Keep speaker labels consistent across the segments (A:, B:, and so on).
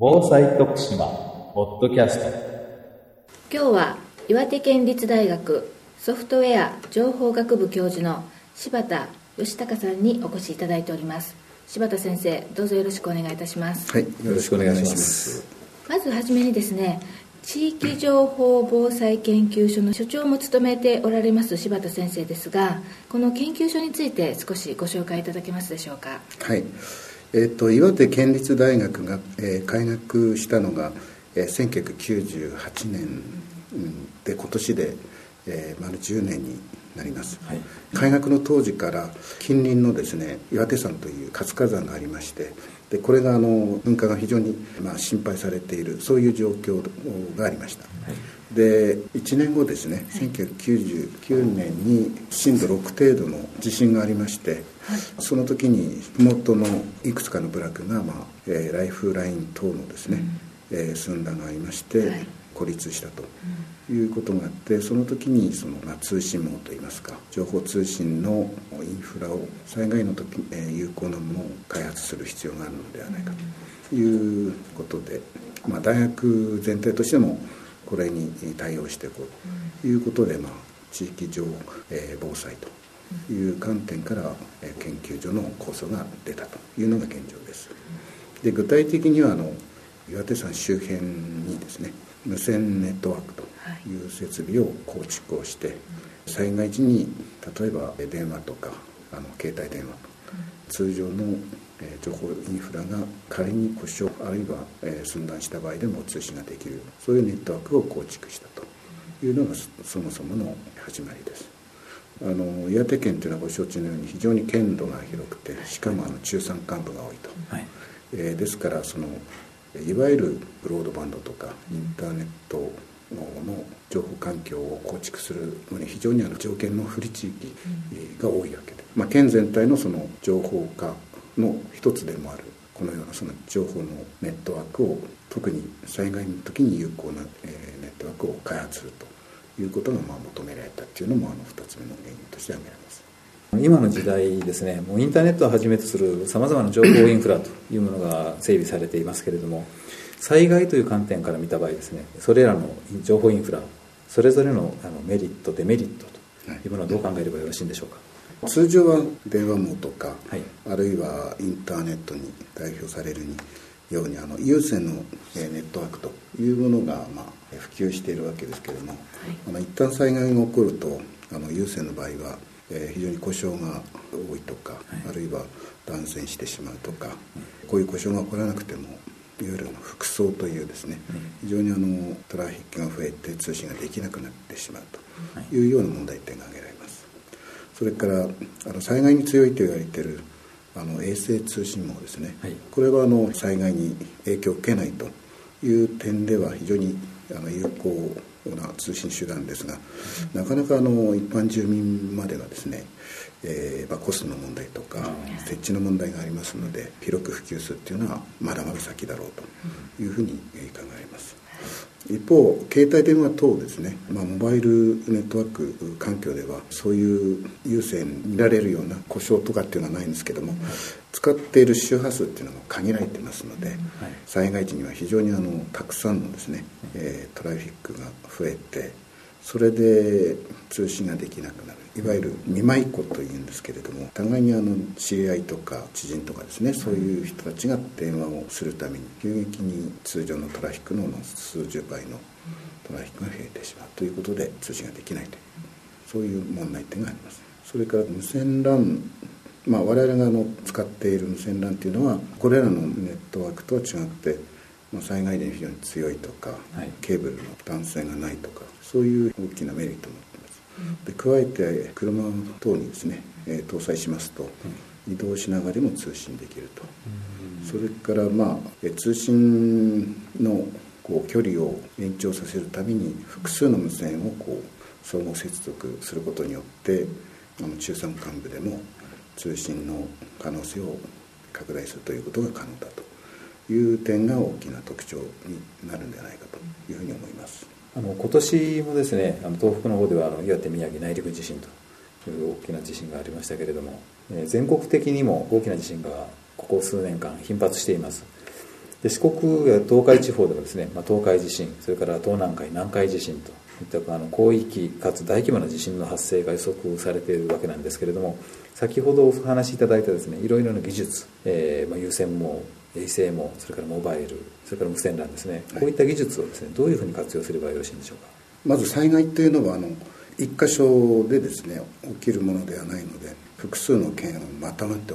A: 防災徳島ポッドキャスト。
B: 今日は岩手県立大学ソフトウェア情報学部教授の柴田義孝さんにお越しいただいております。柴田先生どうぞよろしくお願いいたします。
C: はい、よろしくお願いします。
B: まずはじめにですね地域情報防災研究所の所長も務めておられます柴田先生ですがこの研究所について少しご紹介いただけますでしょうか。
C: はい、えっ、と岩手県立大学が、えー開学したのが、えー1998年うんで今年で、えー丸10年になります、開学の当時から近隣のですね岩手山という活火山がありましてでこれがあの噴火が非常に、まあ、心配されているそういう状況がありました、で1年後ですね1999年に震度6程度の地震がありまして、その時に麓のいくつかの部落が、まあえーライフライン等のですね、えー寸断がありまして、
B: はい
C: 孤立したということがあってその時にその、ま、通信網といいますか情報通信のインフラを災害の時、え有効なものを開発する必要があるのではないかということで、まあ、大学全体としてもこれに対応していこうということで、まあ、地域上、え防災という観点から、研究所の構想が出たというのが現状です。で具体的にはあの岩手山周辺にですね無線ネットワークとい。う設備を構築をして、災害時に例えばえー電話とかあの携帯電話通常のえー情報インフラが仮に故障あるいはえー寸断した場合でも通信ができるそういうネットワークを構築したというのがそそもそもの始まりです。あの岩手県というのはご承知のように非常に県土が広くてしかもあの中山間部が多いと、えーですからそのいわゆるブロードバンドとかインターネットの情報環境を構築するのに非常にあの条件の不利地域が多いわけで、まあ、県全体のその情報化の一つでもあるこのようなその情報のネットワークを特に災害の時に有効な、えーネットワークを開発するということがまあ求められたっていうのもあの2つ目の原因として挙げられます。
D: 今の時代ですねもうインターネットをはじめとするさまざまな情報インフラというものが整備されていますけれども災害という観点から見た場合ですねそれらの情報インフラそれぞれのあのメリットデメリットというものはどう考えればよろしいんでしょうか？
C: 通常は電話網とか、
D: はい。
C: あるいはインターネットに代表されるようにあの有線のえーネットワークというものが、まあ、普及しているわけですけれども、あの一旦災害が起こるとあの有線の場合は、えー非常に故障が多いとか、あるいは断線してしまうとか、こういう故障が起こらなくてもいわゆるあの複層というですね、非常にあのトラフィックが増えて通信ができなくなってしまうとい。うような問題点が挙げられます。それからあの災害に強いと言われているあの衛星通信網ですね、
D: はい。
C: これはあの災害に影響を受けないという点では非常にあの有効な通信手段ですが、なかなかあの一般住民まではですね、えーまあ、コストの問題とか設置の問題がありますので広く普及するっていうのはまだまだ先だろうというふうにえー考えます。一方携帯電話等ですね、まあ、モバイルネットワーク環境ではそういう有線見られるような故障とかっていうのはないんですけども、使っている周波数っていうのも限られてますので、災害時には非常にあのたくさんのですね、えートラフィックが増えてそれで通信ができなくなる。いわゆる見舞いっ子というんですけれども互いにあの知り合いとか知人とかですねそういう人たちが電話をするために急激に通常のトラフィックの数十倍のトラフィックが増えてしまう。ということで通信ができないというそういう問題点があります。それから無線 LAN まあ、我々があの使っている無線 LAN というのはこれらのネットワークとは違って災害時に非常に強いとか、
D: はい。
C: ケーブルの断線がないとかそういう大きなメリットを持っています。で加えて車等にですね、えー搭載しますと移動しながらでも通信できると。それからまあえー通信のこう距離を延長させるために複数の無線をこう相互接続することによってあの中山間部でも通信の可能性を拡大するということが可能だという点が大きな特徴になるんではないかというふうに思います。
D: あの今年もですねあの東北の方ではあの岩手宮城内陸地震という大きな地震がありましたけれども、えー全国的にも大きな地震がここ数年間頻発していますで四国や東海地方ではですね、まあ、東海地震それから東南海南海地震といったあの広域かつ大規模な地震の発生が予測されているわけなんですけれども先ほどお話しいただいたですねいろいろな技術、えーまあ、有線も衛星もそれからモバイルそれから無線 LAN ですね、こういった技術をですねどういうふうに活用すればよろしいんでしょうか？
C: まず災害というのはあの一箇所でですね起きるものではないので複数の県をまたがって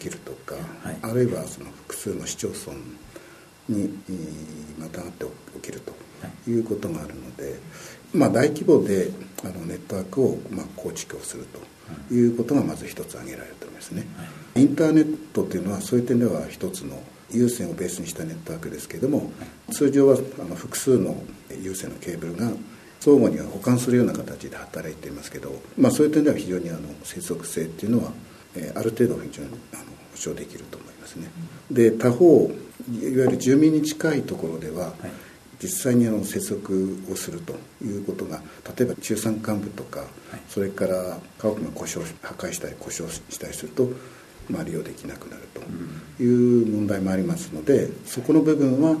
C: 起きるとか、はい、あるいはその複数の市町村にまたがって起きるということがあるので、まあ、大規模であのネットワークをまあ構築をするということがまず一つ挙げられると思いますね。インターネットというのはそういう点では一つの有線をベースにしたネットワークですけれども通常はあの複数の有線のケーブルが相互には補完するような形で働いていますけど、まあ、そういう点では非常にあの接続性っていうのは、えー、ある程度非常にあの保証できると思いますね。で他方いわゆる住民に近いところでは、はい実際にあの接続をするということが例えば中山間部とか、はい、それから家屋が故障破壊したり故障したりすると、まあ、利用できなくなるという問題もありますのでそこの部分は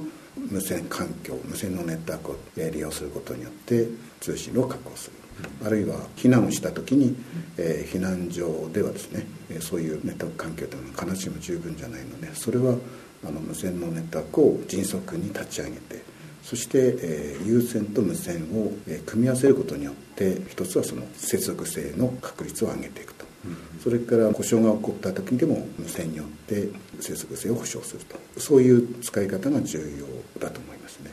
C: 無線環境無線のネットワークを利用することによって通信を確保する。あるいは避難をした時に、えー、避難所ではですねそういうネットワーク環境というのは必ずしも十分じゃないのでそれはあの無線のネットワークを迅速に立ち上げてそして、えー、有線と無線を、えー、組み合わせることによって一つはその接続性の確率を上げていくと、うん、それから故障が起こった時にでも無線によって接続性を保証すると。そういう使い方が重要だと思いますね。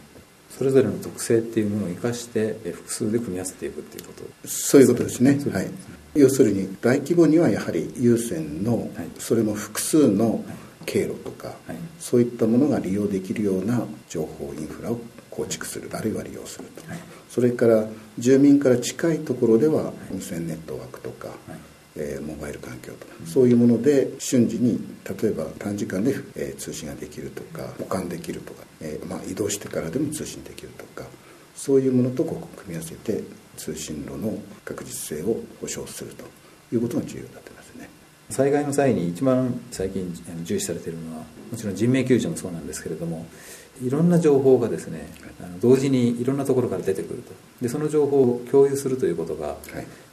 D: それぞれの特性っていうものを生かして複数で組み合わせていくっていうこと。
C: そういうことですね。はい。要するに大規模にはやはり有線の、はい、それも複数の経路とか、はい、そういったものが利用できるような情報インフラを構築するあるいは利用すると、はい、それから住民から近いところでは無線ネットワークとか、はい、えー、モバイル環境とか、うん、そういうもので瞬時に例えば短時間で、えー、通信ができるとか保管できるとか、えーまあ、移動してからでも通信できるとかそういうものとこう組み合わせて通信路の確実性を保証するということが重要だと。思いますね
D: 災害の際に一番最近重視されているのはもちろん人命救助もそうなんですけれどもいろんな情報がですねあの同時にいろんなところから出てくると。でその情報を共有するということが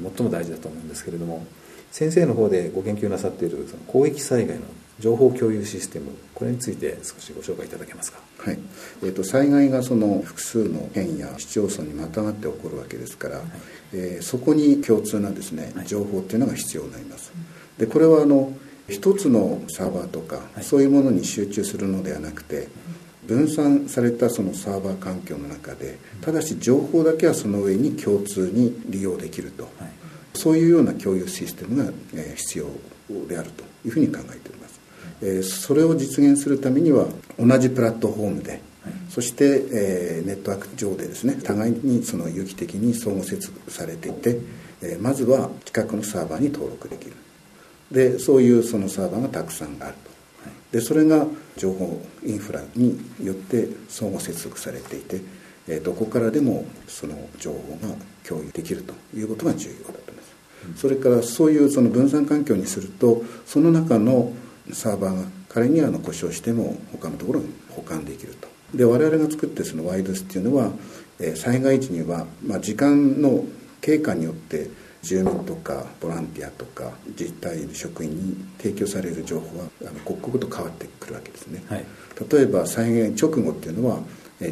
D: 最も大事だと思うんですけれども、先生の方でご研究なさっているその広域災害の情報共有システムこれについて少しご紹介いただけますか、
C: はい。えーと、災害がその複数の県や市町村にまたがって起こるわけですから、はい、えー、そこに共通なですね情報っていうのが必要になります、でこれはあの一つのサーバーとか、はい、そういうものに集中するのではなくて、分散されたそのサーバー環境の中でただし情報だけはその上に共通に利用できると、はい、そういうような共有システムが必要であるというふうに考えております、えそれを実現するためには同じプラットフォームでそして、えネットワーク上でですね互いにその有機的に相互接続されていて、えまずは近くのサーバーに登録できるでそういうそのサーバーがたくさんあると。でそれが情報インフラによって相互接続されていてどこからでもその情報が共有できるということが重要だと思います。それからそういうその分散環境にするとその中のサーバーが仮にあの故障しても他のところに保管できると。で我々が作ってそのワイドスっていうのは災害時には、まあ、時間の経過によって住民とかボランティアとか自治体の職員に提供される情報はあの刻々と変わってくるわけですね、はい、例えば災害直後っていうのは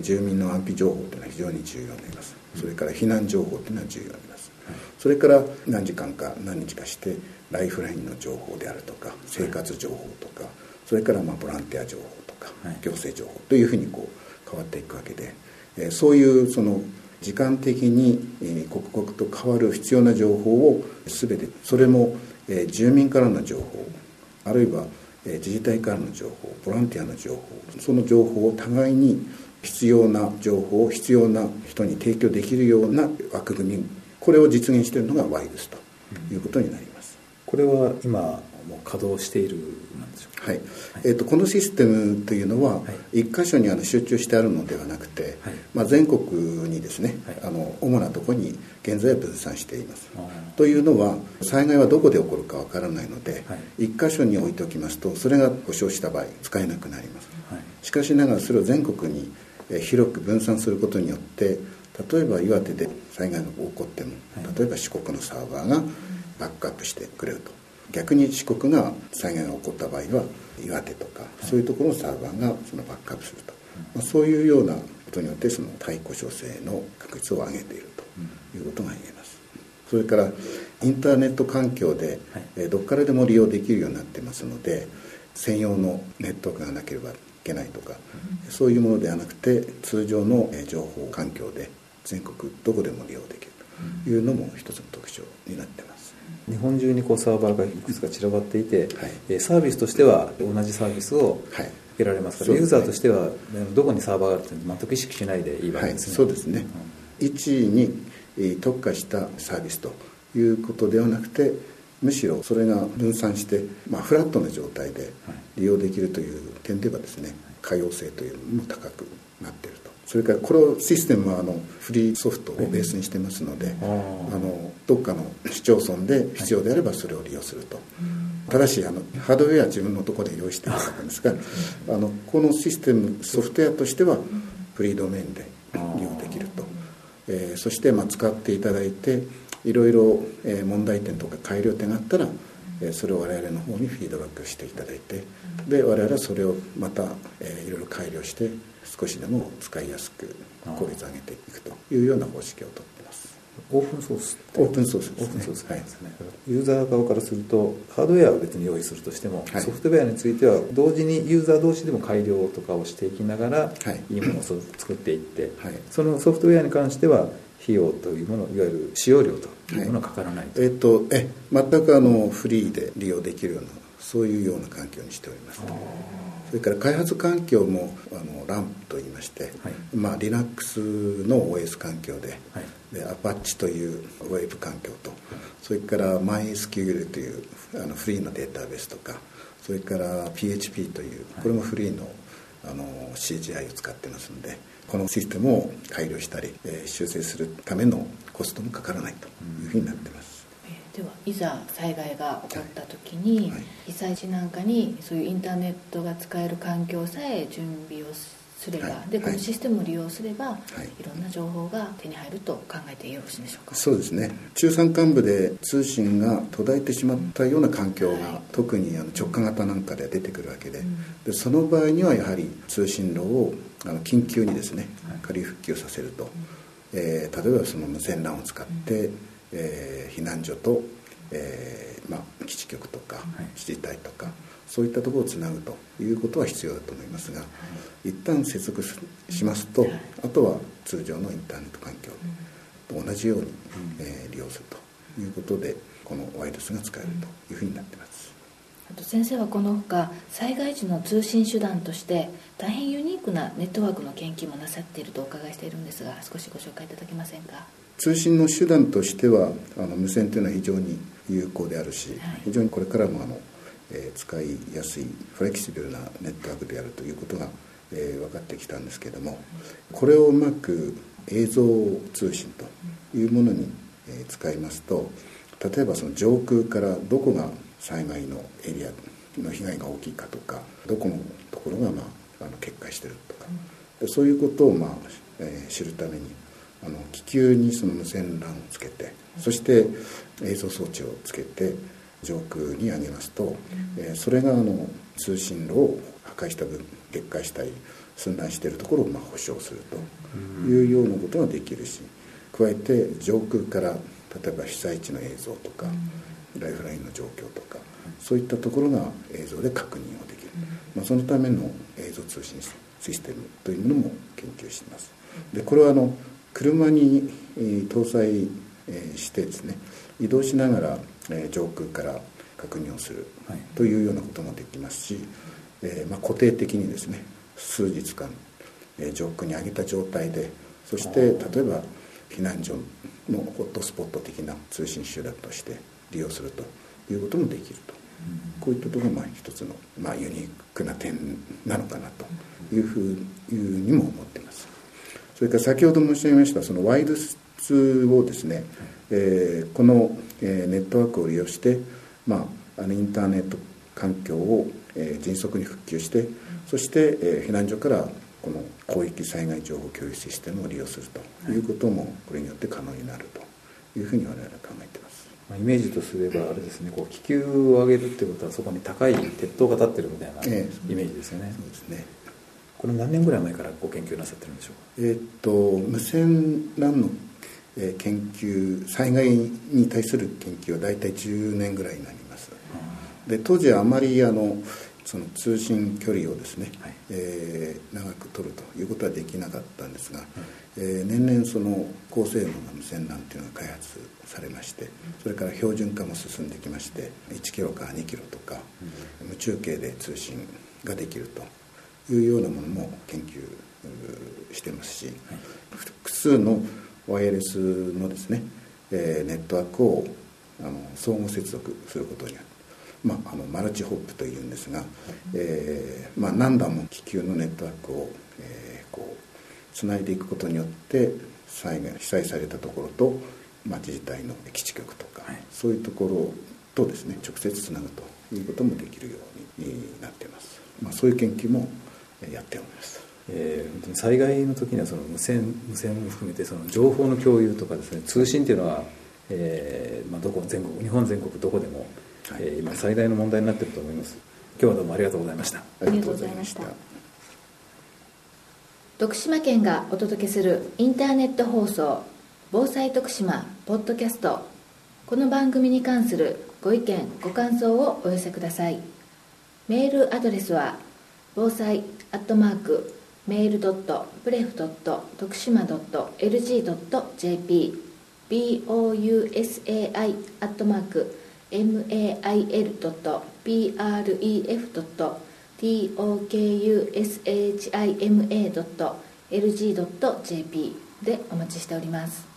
C: 住民の安否情報っていうのは非常に重要になります。それから避難情報っていうのは重要になります、はい、それから何時間か何日かしてライフラインの情報であるとか生活情報とかそれからまあボランティア情報とか行政情報というふうにこう変わっていくわけでそういうその時間的に刻々と変わる必要な情報を全てそれも住民からの情報あるいは自治体からの情報ボランティアの情報その情報を互いに必要な情報を必要な人に提供できるような枠組みこれを実現しているのがワイルスということになります、
D: これは今もう稼働しているなんでしょうか？
C: はい。えー、とこのシステムというのは、
D: はい。
C: 一箇所にあの集中してあるのではなくて、
D: はい。
C: まあ、全国にですね、
D: はい。
C: あの主なところに現在は分散しています。というのは災害はどこで起こるかわからないので、
D: はい。
C: 一箇所に置いておきますとそれが故障した場合使えなくなります。
D: はい。
C: しかしながらそれを全国にえー広く分散することによって例えば岩手で災害が起こっても
D: はい。
C: 例えば四国のサーバーがバックアップしてくれると。逆に四国が災害が起こった場合は岩手とかそういうところのサーバーがそのバックアップすると、まあ、そういうようなことによってその対故障性の確率を上げているということが言えます。それからインターネット環境で、
D: はい。
C: えーどこからでも利用できるようになってますので専用のネットワークがなければいけないとか、そういうものではなくて通常のえー情報環境で全国どこでも利用できるというのも一つの特徴になってます、
D: 日本中にこうサーバーがいくつか散らばっていて、
C: はい。
D: えーサービスとしては同じサービスを
C: はい。
D: 受けられますから、
C: そうですね。
D: ユーザーとしてはねどこにサーバーがあるって全く意識しないでいいわ
C: はい、
D: けですね、
C: そうですね、位置にえー特化したサービスということではなくてむしろそれが分散して、まあ、フラットな状態で利用できるという点ではですね可用性というのも高くなっているとそれからこのシステムはあのフリーソフトをベースにしてますので、
D: あ
C: のどっかの市町村で必要であればそれを利用すると、ただしあのハードウェアは自分のところで用意していただくんですがあのこのシステムソフトウェアとしてはフリードメインで利用できると、えーそしてまあ使っていただいていろいろえー問題点とか改良点があったらえーそれを我々の方にフィードバックしていただいてで我々はそれをまたえーいろいろ改良して少しでも使いやすく効率を上げていくというような方式をとってます。
D: オープンソースって？
C: オープンソースですね。
D: オープンソースなんですね、ユーザー側からするとハードウェアを別に用意するとしても、
C: はい。
D: ソフトウェアについては同時にユーザー同士でも改良とかをしていきながら、
C: はい。
D: いいものを作っていって、
C: はい。
D: そのソフトウェアに関しては費用というものいわゆる使用料というものはかからないと、
C: えっとえ全くあのフリーで利用できるようなそういうような環境にしております。それから開発環境もあの LAMP といいまして、
D: はい。
C: まあ、Linux の OS 環境で,、
D: はい。
C: で Apache というウェブ環境と、それから MySQL というあのフリーのデータベースとかそれから PHP というこれもフリーのあの CGI を使ってますのでこのシステムを改良したり、えー修正するためのコストもかからないというふうになってます、
B: えーではいざ災害が起こった時に、
C: はい。
B: 被災地なんかにそういうインターネットが使える環境さえ準備をすれば、
C: はい。
B: でこの
C: はい。
B: システムを利用すれば、
C: い。
B: い、ろんな情報が手に入ると考えてよろしいでしょうか。
C: そうですね。中山間部で通信が途絶えてしまったような環境が、特にあの直下型なんかで出てくるわけで,、でその場合にはやはり通信路をあの緊急にですね仮復旧させると、えー例えばその無線 LAN を使って、えー避難所と、えーまあ、基地局とか自治体とか、そういったところをつなぐということは必要だと思いますが、一旦接続しますと、あとは通常のインターネット環境と同じように、えー利用するということでこのワイヤレスが使えるというふうになってます、
B: あと先生はこのほか災害時の通信手段として大変ユニークなネットワークの研究もなさっているとお伺いしているんですが少しご紹介いただけませんか？
C: 通信の手段としてはあの無線というのは非常に有効であるし、
B: はい。
C: 非常にこれからもあの、えー使いやすいフレキシブルなネットワークであるということが、えー分かってきたんですけれどもこれをうまく映像通信というものに、えー使いますと例えばその上空からどこが災害のエリアの被害が大きいかとかどこのところが、まあ、あの決壊してるとか、でそういうことを、まあえー知るためにあの気球にその無線 LAN をつけてそして映像装置をつけて上空に上げますと、えーそれがあの通信路を破壊した分決壊したり寸断しているところをまあ保証するというようなことができるし加えて上空から例えば被災地の映像とか、ライフラインの状況とかそういったところが映像で確認をできる、まあ、そのための映像通信システムというものも研究しています。でこれはあの車にえー搭載えーしてですね移動しながらえー上空から確認をする
D: はい。
C: というようなこともできますし、えーまあ、固定的にですね数日間えー上空に上げた状態でそして例えば避難所のホットスポット的な通信手段として利用するということもできると。こういったところがまあ一つの、まあ、ユニークな点なのかなというふうにも思っていますそれから先ほど申し上げましたそのワイド質をですね、えー、この、えー、ネットワークを利用して、まあ、あのインターネット環境を、えー、迅速に復旧してそして、えー、避難所からこの広域災害情報共有システムを利用するということもこれによって可能になるというふうに我々は考えています。
D: イメージとすればあれですねこう気球を上げるってことはそこに高い鉄塔が立ってるみたいなイメージですよね、
C: そうですね
D: これ何年ぐらい前からご研究なさってるんでしょ
C: う？えー、っと無線 LAN の研究災害に対する研究は大体10年ぐらいになります、で当時はあまりあのその通信距離をですね、はい、えー、長く取るということはできなかったんですが、えー、年々その高性能な無線 LAN というのが開発されましてそれから標準化も進んできまして1キロか2キロとか、無中継で通信ができるというようなものも研究してますし、複数のワイヤレスのですね、えー、ネットワークをあの相互接続することによってまあ、あのマルチホップというんですが、えーまあ、何段も気球のネットワークを、えー、こうつないでいくことによって災害被災されたところと町自体の基地局とか、はい、そういうところとですね直接つなぐということもできるようになっています、まあ、そういう研究もやっております。
D: えー、本当に災害の時にはその無線無線も含めてその情報の共有とかですね通信っていうのは、えーまあ、どこ全国日本全国どこでも、はい、えー、今最大の問題になっていると思います。今日はどうもありがとうございました。あ
B: りがとうございました。徳島県がお届けするインターネット放送防災徳島ポッドキャスト。この番組に関するご意見ご感想をお寄せください。メールアドレスは防災アットマークメールドットプレフドット徳島ドット LG ドット JP BOUSAI アットマーク mail.pref.jp tokushima.lg.jp でお待ちしております。